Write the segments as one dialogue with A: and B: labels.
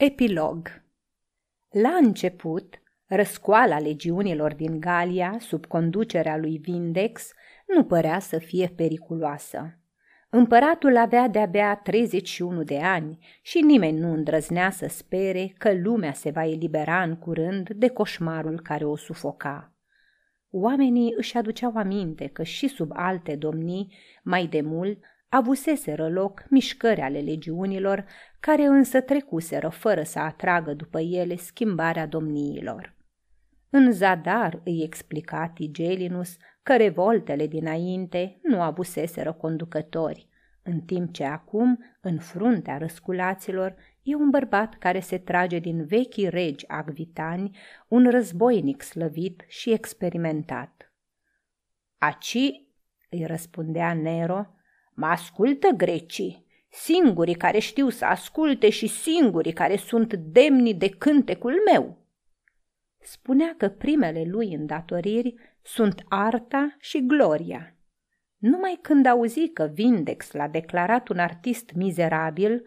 A: Epilog La început, răscoala legiunilor din Galia, sub conducerea lui Vindex, nu părea să fie periculoasă. Împăratul avea de-abia 31 de ani și nimeni nu îndrăznea să spere că lumea se va elibera în curând de coșmarul care o sufoca. Oamenii își aduceau aminte că și sub alte domnii, mai de mult, avuseseră loc mișcări ale legiunilor, care însă trecuseră fără să atragă după ele schimbarea domniilor. În zadar îi explica Tigelinus că revoltele dinainte nu avuseseră conducători, în timp ce acum, în fruntea răsculaților, e un bărbat care se trage din vechii regi agvitani, un războinic slăvit și experimentat. Aci, îi răspundea Nero, Mă ascultă grecii, singurii care știu să asculte și singurii care sunt demni de cântecul meu. Spunea că primele lui îndatoriri sunt arta și gloria. Numai când auzi că Vindex l-a declarat un artist mizerabil,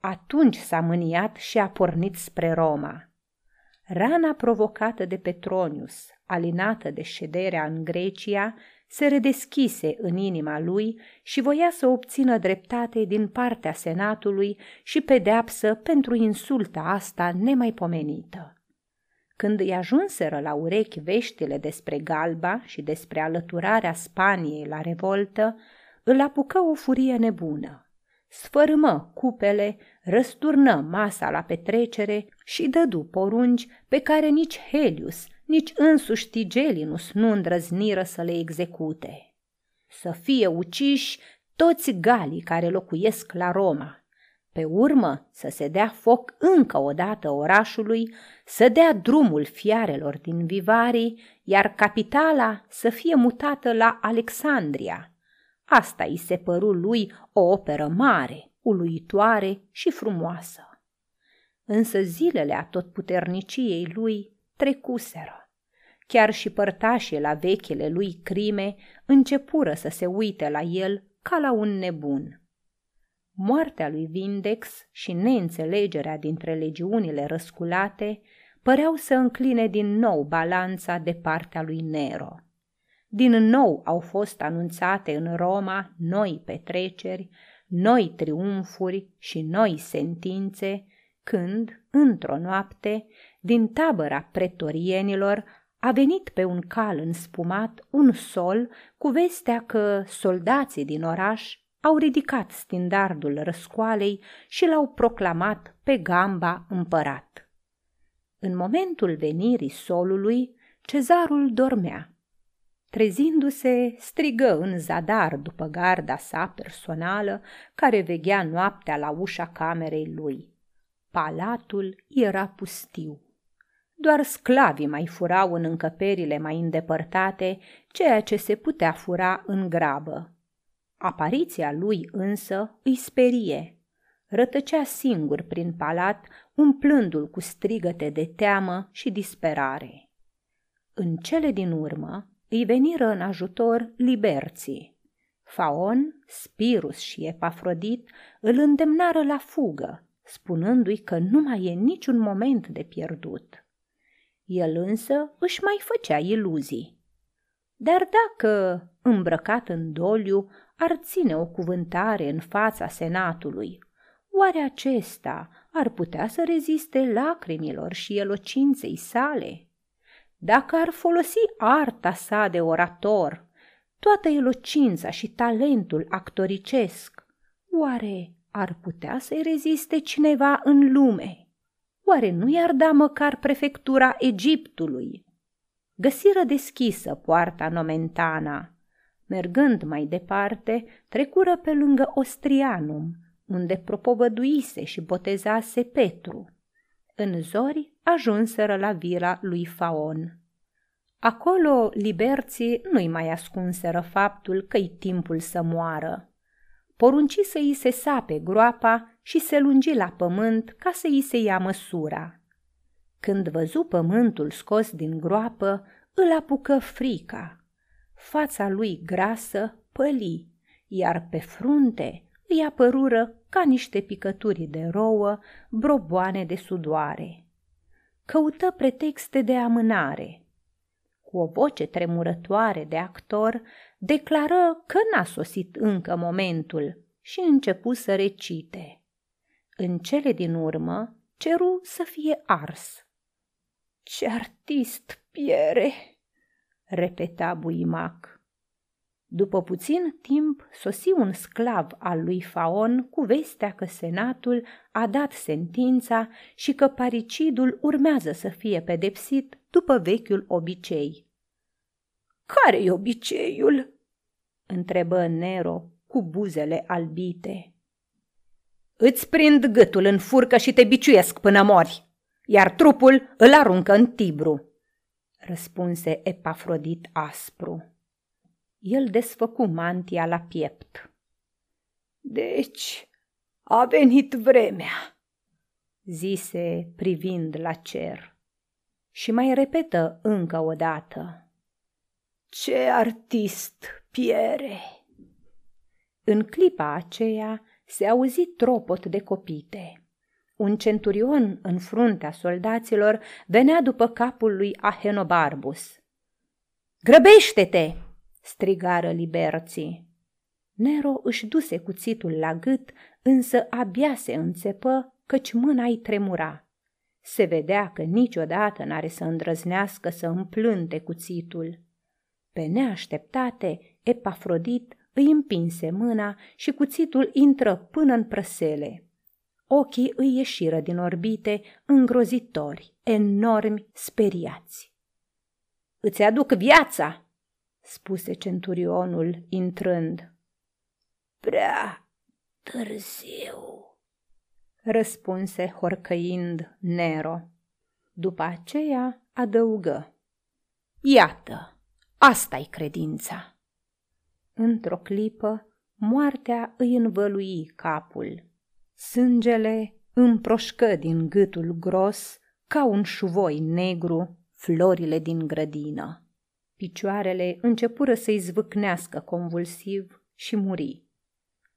A: atunci s-a mâniat și a pornit spre Roma. Rana provocată de Petronius, alinată de șederea în Grecia, se redeschise în inima lui și voia să obțină dreptate din partea senatului și pedeapsă pentru insulta asta nemaipomenită. Când îi ajunseră la urechi veștile despre Galba și despre alăturarea Spaniei la revoltă, îl apucă o furie nebună. Sfărâmă cupele, răsturnă masa la petrecere și dădu porunci pe care nici Helius, nici însuși Tigelinus nu îndrăzniră să le execute. Să fie uciși toți galii care locuiesc la Roma. Pe urmă să se dea foc încă o dată orașului, să dea drumul fiarelor din Vivarii, iar capitala să fie mutată la Alexandria. Asta îi se păru lui o operă mare, uluitoare și frumoasă. Însă zilele atotputerniciei lui trecuseră. Chiar și părtașii la vechile lui crime începură să se uite la el ca la un nebun. Moartea lui Vindex și neînțelegerea dintre legiunile răsculate păreau să încline din nou balanța de partea lui Nero. Din nou au fost anunțate în Roma noi petreceri, noi triumfuri și noi sentințe, când, într-o noapte, din tabăra pretorienilor a venit pe un cal înspumat un sol cu vestea că soldații din oraș au ridicat stindardul răscoalei și l-au proclamat pe gamba împărat. În momentul venirii solului, cezarul dormea. Trezindu-se, strigă în zadar după garda sa personală, care veghea noaptea la ușa camerei lui. Palatul era pustiu. Doar sclavii mai furau în încăperile mai îndepărtate ceea ce se putea fura în grabă. Apariția lui însă îi sperie. Rătăcea singur prin palat, umplându-l cu strigăte de teamă și disperare. În cele din urmă îi veniră în ajutor liberții. Faon, Spirus și Epafrodit îl îndemnară la fugă, spunându-i că nu mai e niciun moment de pierdut. El însă își mai făcea iluzii. Dar dacă, îmbrăcat în doliu, ar ține o cuvântare în fața senatului, oare acesta ar putea să reziste lacrimilor și elocinței sale? Dacă ar folosi arta sa de orator, toată elocința și talentul actoricesc, oare ar putea să-i reziste cineva în lume? Oare nu i-ar da măcar prefectura Egiptului? Găsiră deschisă poarta Nomentana. Mergând mai departe, trecură pe lângă Ostrianum, unde propovăduise și botezase Petru. În zori ajunseră la vila lui Faon. Acolo liberții nu-i mai ascunseră faptul că-i timpul să moară porunci să îi se sape groapa și se lungi la pământ ca să îi se ia măsura. Când văzu pământul scos din groapă, îl apucă frica. Fața lui grasă păli, iar pe frunte îi apărură ca niște picături de rouă, broboane de sudoare. Căută pretexte de amânare. Cu o voce tremurătoare de actor, declară că n-a sosit încă momentul și începu să recite. În cele din urmă, ceru să fie ars. Ce artist piere!" repeta Buimac. După puțin timp sosi un sclav al lui Faon cu vestea că senatul a dat sentința și că paricidul urmează să fie pedepsit după vechiul obicei. Care-i obiceiul?" Întrebă Nero cu buzele albite. Îți prind gâtul în furcă și te biciuiesc până mori, iar trupul îl aruncă în Tibru, răspunse Epafrodit aspru. El desfăcu mantia la piept. Deci, a venit vremea, zise privind la cer. Și mai repetă încă o dată. Ce artist piere! În clipa aceea se auzi tropot de copite. Un centurion în fruntea soldaților venea după capul lui Ahenobarbus. Grăbește-te!" strigară liberții. Nero își duse cuțitul la gât, însă abia se înțepă căci mâna îi tremura. Se vedea că niciodată n-are să îndrăznească să împlânte cuțitul. Pe neașteptate, Epafrodit îi împinse mâna și cuțitul intră până în prăsele. Ochii îi ieșiră din orbite îngrozitori, enormi, speriați. Îți aduc viața!" spuse centurionul intrând. Prea târziu, răspunse horcăind Nero. După aceea adăugă. Iată, asta-i credința. Într-o clipă, moartea îi învălui capul. Sângele împroșcă din gâtul gros ca un șuvoi negru florile din grădină. Picioarele începură să-i zvâcnească convulsiv și muri.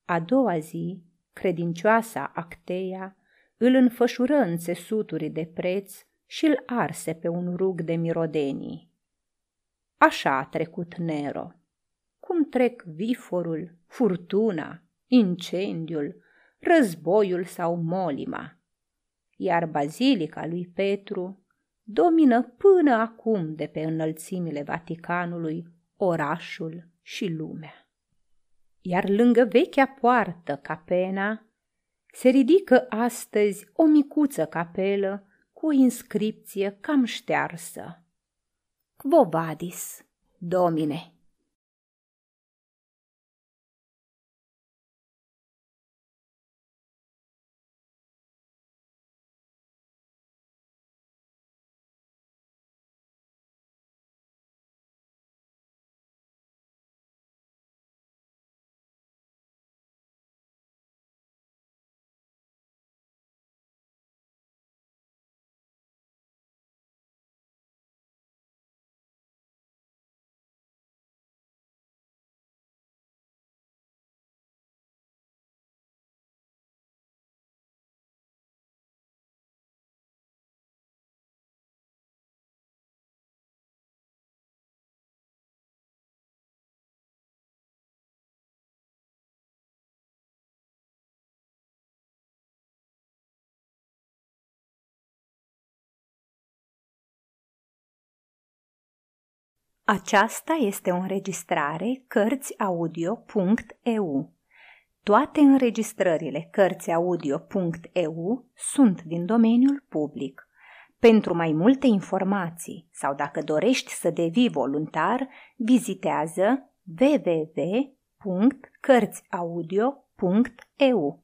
A: A doua zi, credincioasa Acteia îl înfășură în țesuturi de preț și îl arse pe un rug de mirodenii. Așa a trecut Nero. Cum trec viforul, furtuna, incendiul, războiul sau molima. Iar bazilica lui Petru domină până acum de pe înălțimile Vaticanului orașul și lumea. Iar lângă vechea poartă capena se ridică astăzi o micuță capelă cu o inscripție cam ștearsă. Quo vadis, domine? Aceasta este o înregistrare Cărțiaudio.eu. Toate înregistrările Cărțiaudio.eu sunt din domeniul public. Pentru mai multe informații sau dacă dorești să devii voluntar, vizitează www.cărțiaudio.eu.